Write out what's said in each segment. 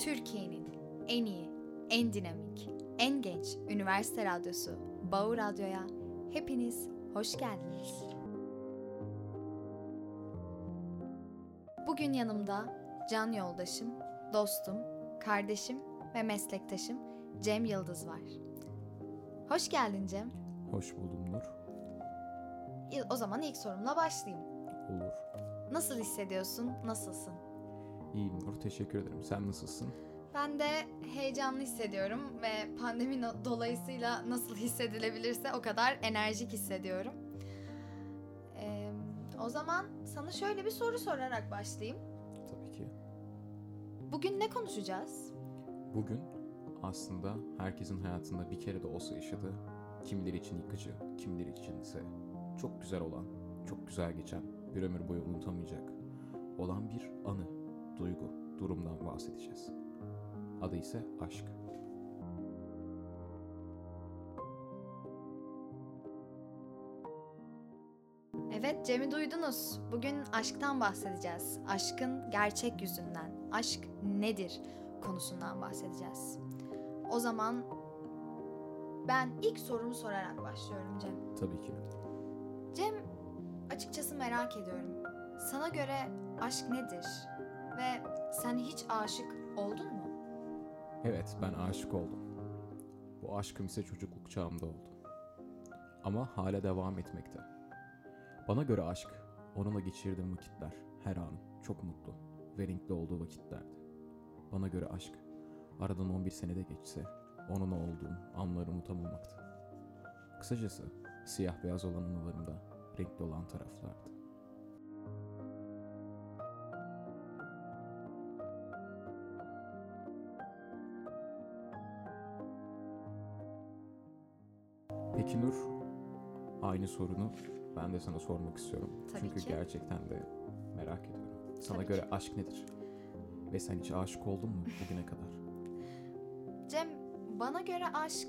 Türkiye'nin en iyi, en dinamik, en genç üniversite radyosu Bağır Radyo'ya hepiniz hoş geldiniz. Bugün yanımda can yoldaşım, dostum, kardeşim ve meslektaşım Cem Yıldız var. Hoş geldin Cem. Hoş buldum Nur. O zaman ilk sorumla başlayayım. Olur. Nasıl hissediyorsun? Nasılsın? İyiyim Nur. Teşekkür ederim. Sen nasılsın? Ben de heyecanlı hissediyorum ve pandemi dolayısıyla nasıl hissedilebilirse o kadar enerjik hissediyorum. Ee, o zaman sana şöyle bir soru sorarak başlayayım. Tabii ki. Bugün ne konuşacağız? Bugün aslında herkesin hayatında bir kere de olsa yaşadığı, kimileri için yıkıcı, kimileri için ise çok güzel olan, çok güzel geçen, bir ömür boyu unutamayacak olan bir anı, duygu, durumdan bahsedeceğiz. Adı ise aşk. Evet Cem'i duydunuz. Bugün aşktan bahsedeceğiz. Aşkın gerçek yüzünden. Aşk nedir konusundan bahsedeceğiz. O zaman ben ilk sorumu sorarak başlıyorum Cem. Tabii ki. Cem, açıkçası merak ediyorum. Sana göre aşk nedir? Ve sen hiç aşık oldun mu? Evet, ben aşık oldum. Bu aşkım ise çocukluk çağımda oldu. Ama hala devam etmekte. Bana göre aşk, onunla geçirdiğim vakitler, her an çok mutlu ve renkli olduğu vakitlerdi. Bana göre aşk, aradan 11 senede geçse, onunla olduğum anları unutamamaktı. Kısacası, siyah beyaz olan anılarımda renkli olan taraflardı. Peki Nur, aynı sorunu ben de sana sormak istiyorum. Tabii Çünkü ki. gerçekten de merak ediyorum. Sana Tabii göre ki. aşk nedir? Ve sen hiç aşık oldun mu bugüne kadar? Cem, bana göre aşk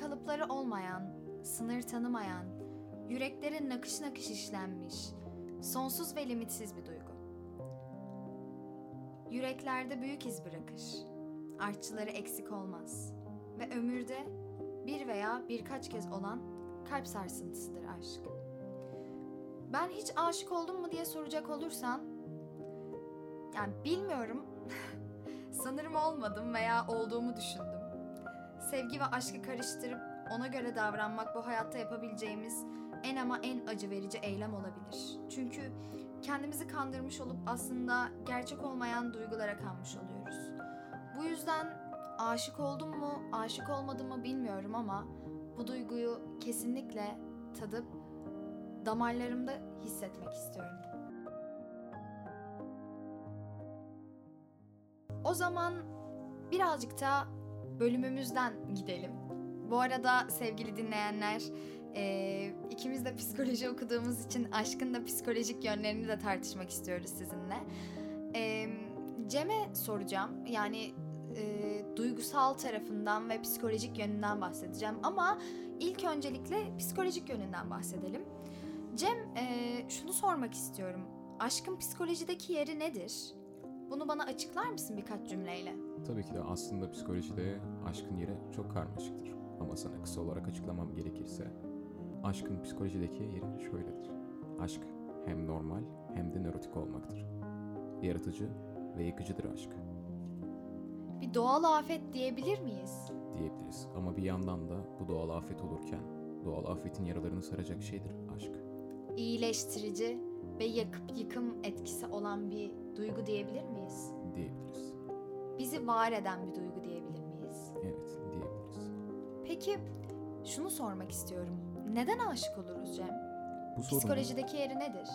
kalıpları olmayan, sınır tanımayan, yüreklerin nakış nakış işlenmiş, sonsuz ve limitsiz bir duygu. Yüreklerde büyük iz bırakır. Artçıları eksik olmaz. Ve ömürde bir veya birkaç kez olan kalp sarsıntısıdır aşk. Ben hiç aşık oldum mu diye soracak olursan, yani bilmiyorum. Sanırım olmadım veya olduğumu düşündüm. Sevgi ve aşkı karıştırıp ona göre davranmak bu hayatta yapabileceğimiz en ama en acı verici eylem olabilir. Çünkü kendimizi kandırmış olup aslında gerçek olmayan duygulara kanmış oluyoruz. Bu yüzden aşık oldum mu, aşık olmadım mı bilmiyorum ama bu duyguyu kesinlikle tadıp damarlarımda hissetmek istiyorum. O zaman birazcık da bölümümüzden gidelim. Bu arada sevgili dinleyenler, eee, ikimiz de psikoloji okuduğumuz için aşkın da psikolojik yönlerini de tartışmak istiyoruz sizinle. Eee, Cem'e soracağım. Yani eee, duygusal tarafından ve psikolojik yönünden bahsedeceğim. Ama ilk öncelikle psikolojik yönünden bahsedelim. Cem, eee, şunu sormak istiyorum. Aşkın psikolojideki yeri nedir? Bunu bana açıklar mısın birkaç cümleyle? Tabii ki de aslında psikolojide aşkın yeri çok karmaşıktır. Ama sana kısa olarak açıklamam gerekirse, aşkın psikolojideki yeri şöyledir. Aşk hem normal hem de nörotik olmaktır. Yaratıcı ve yıkıcıdır aşk Bir doğal afet diyebilir miyiz? diyebiliriz. Ama bir yandan da bu doğal afet olurken doğal afetin yaralarını saracak şeydir aşk İyileştirici ve yakıp yıkım etkisi olan bir duygu diyebilir miyiz? diyebiliriz. Bizi var eden bir duygu diyebilir miyiz? Evet diyebiliriz. Peki şunu sormak istiyorum. Neden aşık oluruz Cem? Bu sorunun, Psikolojideki yeri nedir?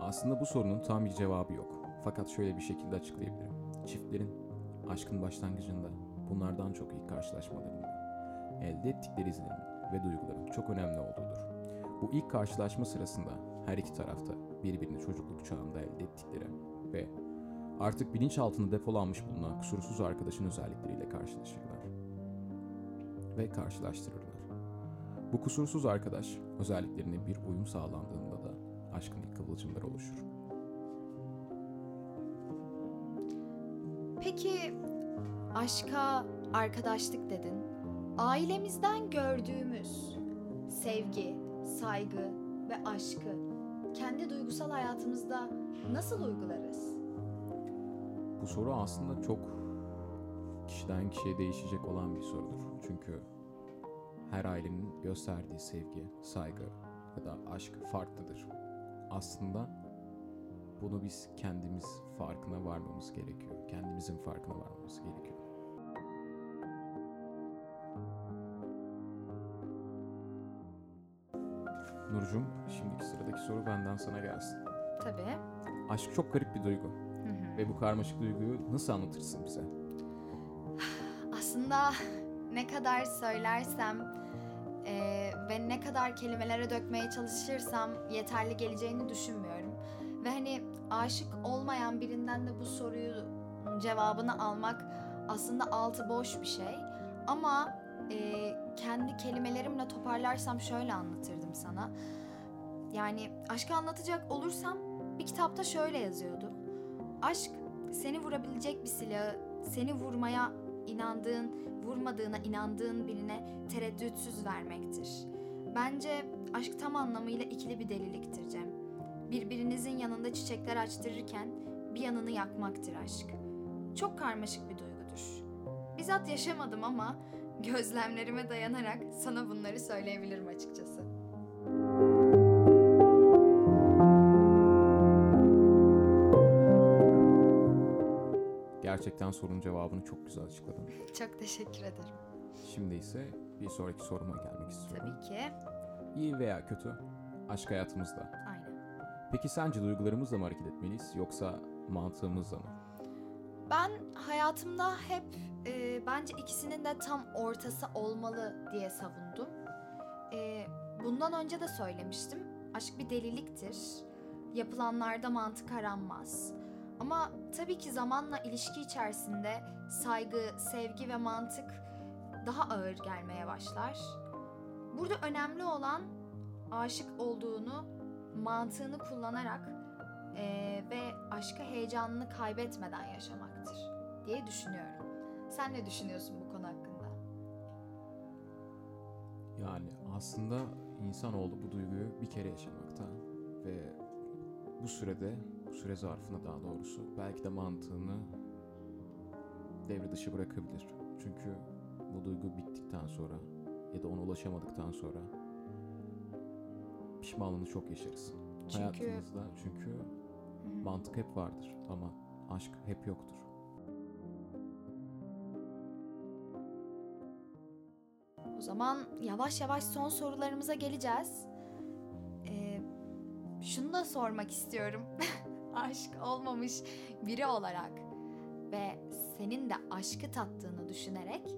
aslında bu sorunun tam bir cevabı yok. Fakat şöyle bir şekilde açıklayabilirim. Çiftlerin aşkın başlangıcında bunlardan çok ilk karşılaşmalarında elde ettikleri izlenim ve duyguların çok önemli olduğudur. Bu ilk karşılaşma sırasında her iki tarafta birbirini çocukluk çağında elde ettikleri ve artık bilinçaltında depolanmış bulunan kusursuz arkadaşın özellikleriyle karşılaşırlar ve karşılaştırırlar. Bu kusursuz arkadaş özelliklerine bir uyum sağlandığında da aşkın ilk kıvılcımları oluşur. Peki aşka arkadaşlık dedin. Ailemizden gördüğümüz sevgi, saygı ve aşkı kendi duygusal hayatımızda nasıl uygularız? Bu soru aslında çok kişiden kişiye değişecek olan bir sorudur. Çünkü her ailenin gösterdiği sevgi, saygı ya da aşk farklıdır. Aslında bunu biz kendimiz farkına varmamız gerekiyor. Kendimizin farkına varmamız gerekiyor. Nurcum, şimdiki sıradaki soru benden sana gelsin. Tabii. Aşk çok garip bir duygu ve bu karmaşık duyguyu nasıl anlatırsın bize? Aslında ne kadar söylersem eee, ve ne kadar kelimelere dökmeye çalışırsam yeterli geleceğini düşünmüyorum. Ve hani aşık olmayan birinden de bu soruyu cevabını almak aslında altı boş bir şey. Ama eee, kendi kelimelerimle toparlarsam şöyle anlatırdım sana. Yani aşkı anlatacak olursam bir kitapta şöyle yazıyordu. Aşk seni vurabilecek bir silahı, seni vurmaya inandığın, vurmadığına inandığın birine tereddütsüz vermektir. Bence aşk tam anlamıyla ikili bir deliliktir Cem. Birbirinizin yanında çiçekler açtırırken bir yanını yakmaktır aşk. Çok karmaşık bir duygudur. Bizzat yaşamadım ama gözlemlerime dayanarak sana bunları söyleyebilirim açıkçası. Gerçekten sorunun cevabını çok güzel açıkladın. Çok teşekkür ederim. Şimdi ise bir sonraki soruma gelmek istiyorum. Tabii ki. İyi veya kötü, aşk hayatımızda. Peki sence duygularımızla mı hareket etmeliyiz yoksa mantığımızla mı? Ben hayatımda hep e, bence ikisinin de tam ortası olmalı diye savundum. E, bundan önce de söylemiştim. Aşk bir deliliktir. Yapılanlarda mantık aranmaz. Ama tabii ki zamanla ilişki içerisinde saygı, sevgi ve mantık daha ağır gelmeye başlar. Burada önemli olan aşık olduğunu mantığını kullanarak eee, ve aşka heyecanını kaybetmeden yaşamaktır diye düşünüyorum. Sen ne düşünüyorsun bu konu hakkında? Yani aslında insanoğlu bu duyguyu bir kere yaşamakta ve bu sürede, bu süre zarfında daha doğrusu belki de mantığını devre dışı bırakabilir. Çünkü bu duygu bittikten sonra ya da ona ulaşamadıktan sonra pişmanlığını çok yaşarız. Çünkü Hayatımızda çünkü mantık hep vardır ama aşk hep yoktur. o zaman yavaş yavaş son sorularımıza geleceğiz. Eee, şunu da sormak istiyorum. Aşk olmamış biri olarak ve senin de aşkı tattığını düşünerek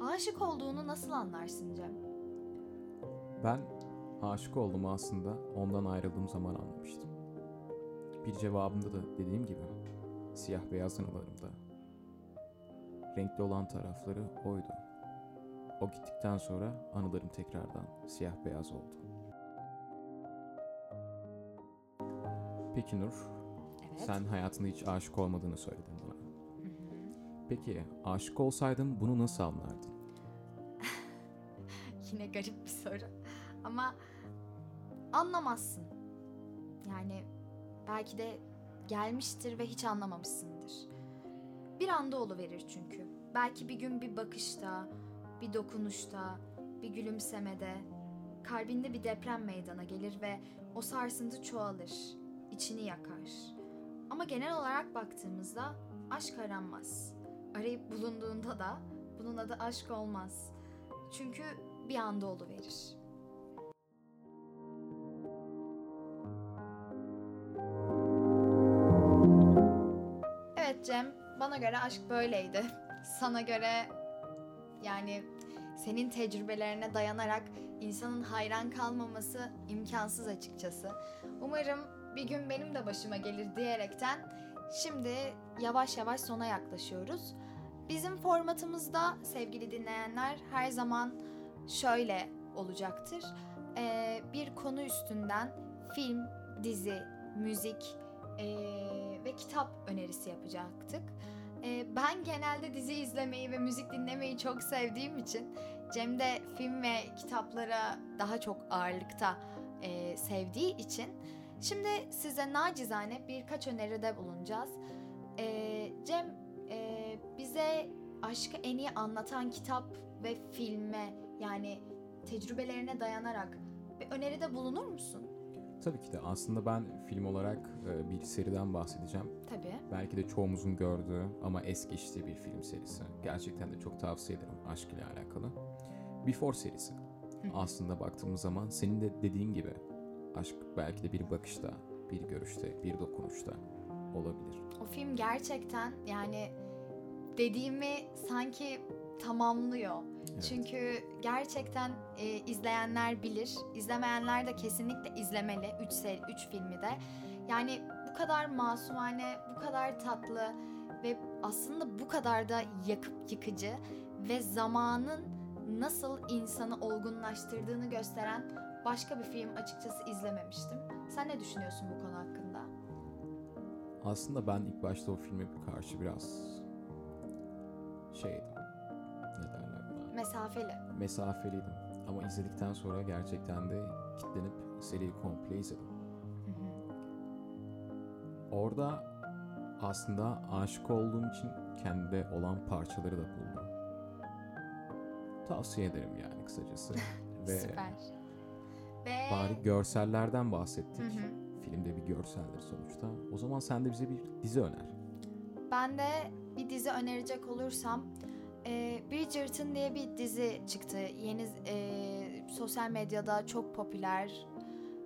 aşık olduğunu nasıl anlarsın Cem? Ben aşık olduğumu aslında ondan ayrıldığım zaman anlamıştım. Bir cevabımda da dediğim gibi siyah beyaz anılarımda renkli olan tarafları oydu. O gittikten sonra anılarım tekrardan siyah beyaz oldu. Peki Nur, Evet. sen hayatında hiç aşık olmadığını söyledin bana. Peki aşık olsaydın bunu nasıl anlardın? Yine garip bir soru. Ama anlamazsın. Yani belki de gelmiştir ve hiç anlamamışsındır. Bir anda oluverir çünkü. Belki bir gün bir bakışta, bir dokunuşta, bir gülümsemede kalbinde bir deprem meydana gelir ve o sarsıntı çoğalır, içini yakar. Ama genel olarak baktığımızda aşk aranmaz. Arayıp bulunduğunda da bunun adı aşk olmaz. Çünkü bir anda oluverir. Bana göre aşk böyleydi. Sana göre yani senin tecrübelerine dayanarak insanın hayran kalmaması imkansız açıkçası. Umarım bir gün benim de başıma gelir diyerekten şimdi yavaş yavaş sona yaklaşıyoruz. Bizim formatımızda sevgili dinleyenler her zaman şöyle olacaktır. Ee, bir konu üstünden film, dizi, müzik ee, ve kitap önerisi yapacaktık. Ee, ben genelde dizi izlemeyi ve müzik dinlemeyi çok sevdiğim için Cem de film ve kitaplara daha çok ağırlıkta e, sevdiği için şimdi size nacizane birkaç öneride bulunacağız. Ee, Cem e, bize aşkı en iyi anlatan kitap ve filme yani tecrübelerine dayanarak bir öneride bulunur musun? Tabii ki de aslında ben film olarak e, bir seriden bahsedeceğim. Tabii. Belki de çoğumuzun gördüğü ama es geçtiği bir film serisi. Gerçekten de çok tavsiye ederim aşk ile alakalı. Before serisi. Aslında baktığımız zaman senin de dediğin gibi aşk belki de bir bakışta, bir görüşte, bir dokunuşta olabilir. O film gerçekten yani dediğimi sanki tamamlıyor. Evet. Çünkü gerçekten e, izleyenler bilir. İzlemeyenler de kesinlikle izlemeli 3 seri 3 filmi de. Yani bu kadar masumane, bu kadar tatlı ve aslında bu kadar da yakıp yıkıcı ve zamanın nasıl insanı olgunlaştırdığını gösteren başka bir film açıkçası izlememiştim. Sen ne düşünüyorsun bu konu hakkında? Aslında ben ilk başta o filme karşı biraz şeydim. Mesafeli. Mesafeliydim. Ama izledikten sonra gerçekten de kitlenip seriyi komple izledim. Hı hı. Orada aslında aşık olduğum için kendimde olan parçaları da buldum. Tavsiye ederim yani kısacası. Ve Süper. Ve bari görsellerden bahsettik. Hı hı. Filmde bir görseldir sonuçta. O zaman sen de bize bir dizi öner. Ben de bir dizi önerecek olursam e, Bridgerton diye bir dizi çıktı. Yeni e, sosyal medyada çok popüler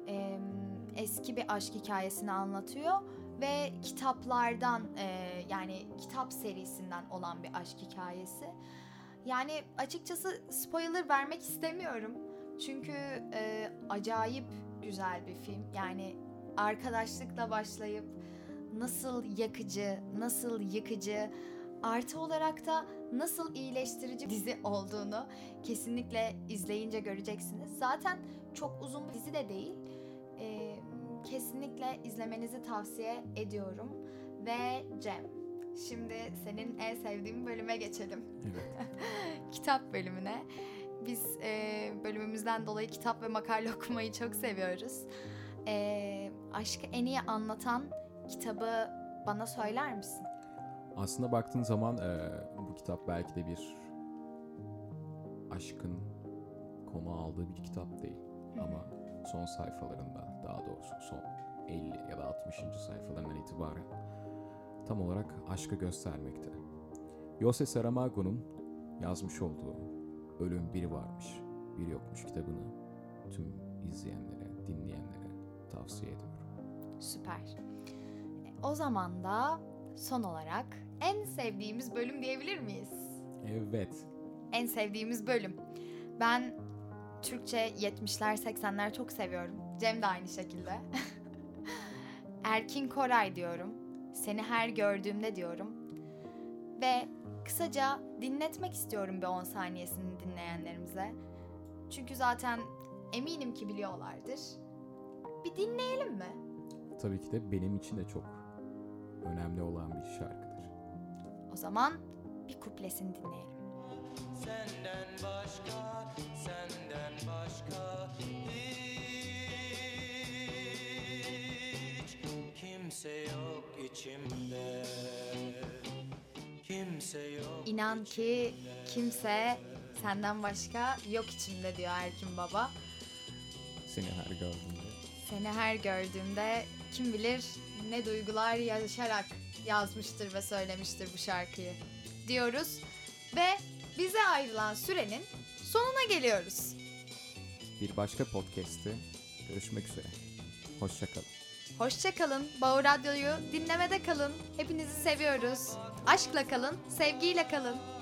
e, eski bir aşk hikayesini anlatıyor ve kitaplardan e, yani kitap serisinden olan bir aşk hikayesi. Yani açıkçası spoiler vermek istemiyorum. Çünkü e, acayip güzel bir film. Yani arkadaşlıkla başlayıp nasıl yakıcı, nasıl yıkıcı, artı olarak da nasıl iyileştirici dizi olduğunu kesinlikle izleyince göreceksiniz. Zaten çok uzun bir dizi de değil. Ee, kesinlikle izlemenizi tavsiye ediyorum. Ve Cem, şimdi senin en sevdiğin bölüme geçelim. Evet. kitap bölümüne. Biz e, bölümümüzden dolayı kitap ve makale okumayı çok seviyoruz. E, aşkı en iyi anlatan kitabı bana söyler misin? Aslında baktığın zaman eee, bu kitap belki de bir aşkın konu aldığı bir kitap değil. Ama son sayfalarında daha doğrusu son 50 ya da 60. sayfalarından itibaren tam olarak aşkı göstermekte. Jose Saramago'nun yazmış olduğu Ölüm Biri Varmış, Bir Yokmuş kitabını tüm izleyenlere, dinleyenlere tavsiye ediyorum. Süper. E, O zaman da son olarak en sevdiğimiz bölüm diyebilir miyiz? Evet, En sevdiğimiz bölüm. Ben Türkçe 70'ler 80'ler çok seviyorum. Cem de aynı şekilde. Erkin Koray diyorum. Seni her gördüğümde diyorum. Ve kısaca dinletmek istiyorum bir 10 saniyesini dinleyenlerimize. Çünkü zaten eminim ki biliyorlardır. Bir dinleyelim mi? tabii ki de benim için de çok önemli olan bir şarkıdır. O zaman bir kuplesini dinleyelim. Senden başka, senden başka hiç kimse yok içimde. Kimse yok. İnan ki kimse senden başka yok içimde diyor Erkin Baba. Seni her gördüğümde Seni her gördüğümde kim bilir ne duygular yaşarak yazmıştır ve söylemiştir bu şarkıyı diyoruz. Ve bize ayrılan sürenin sonuna geliyoruz. bir başka podcast'te görüşmek üzere. Hoşçakalın. Hoşçakalın. Bağ Radyo'yu dinlemede kalın. Hepinizi seviyoruz. Aşkla kalın, sevgiyle kalın.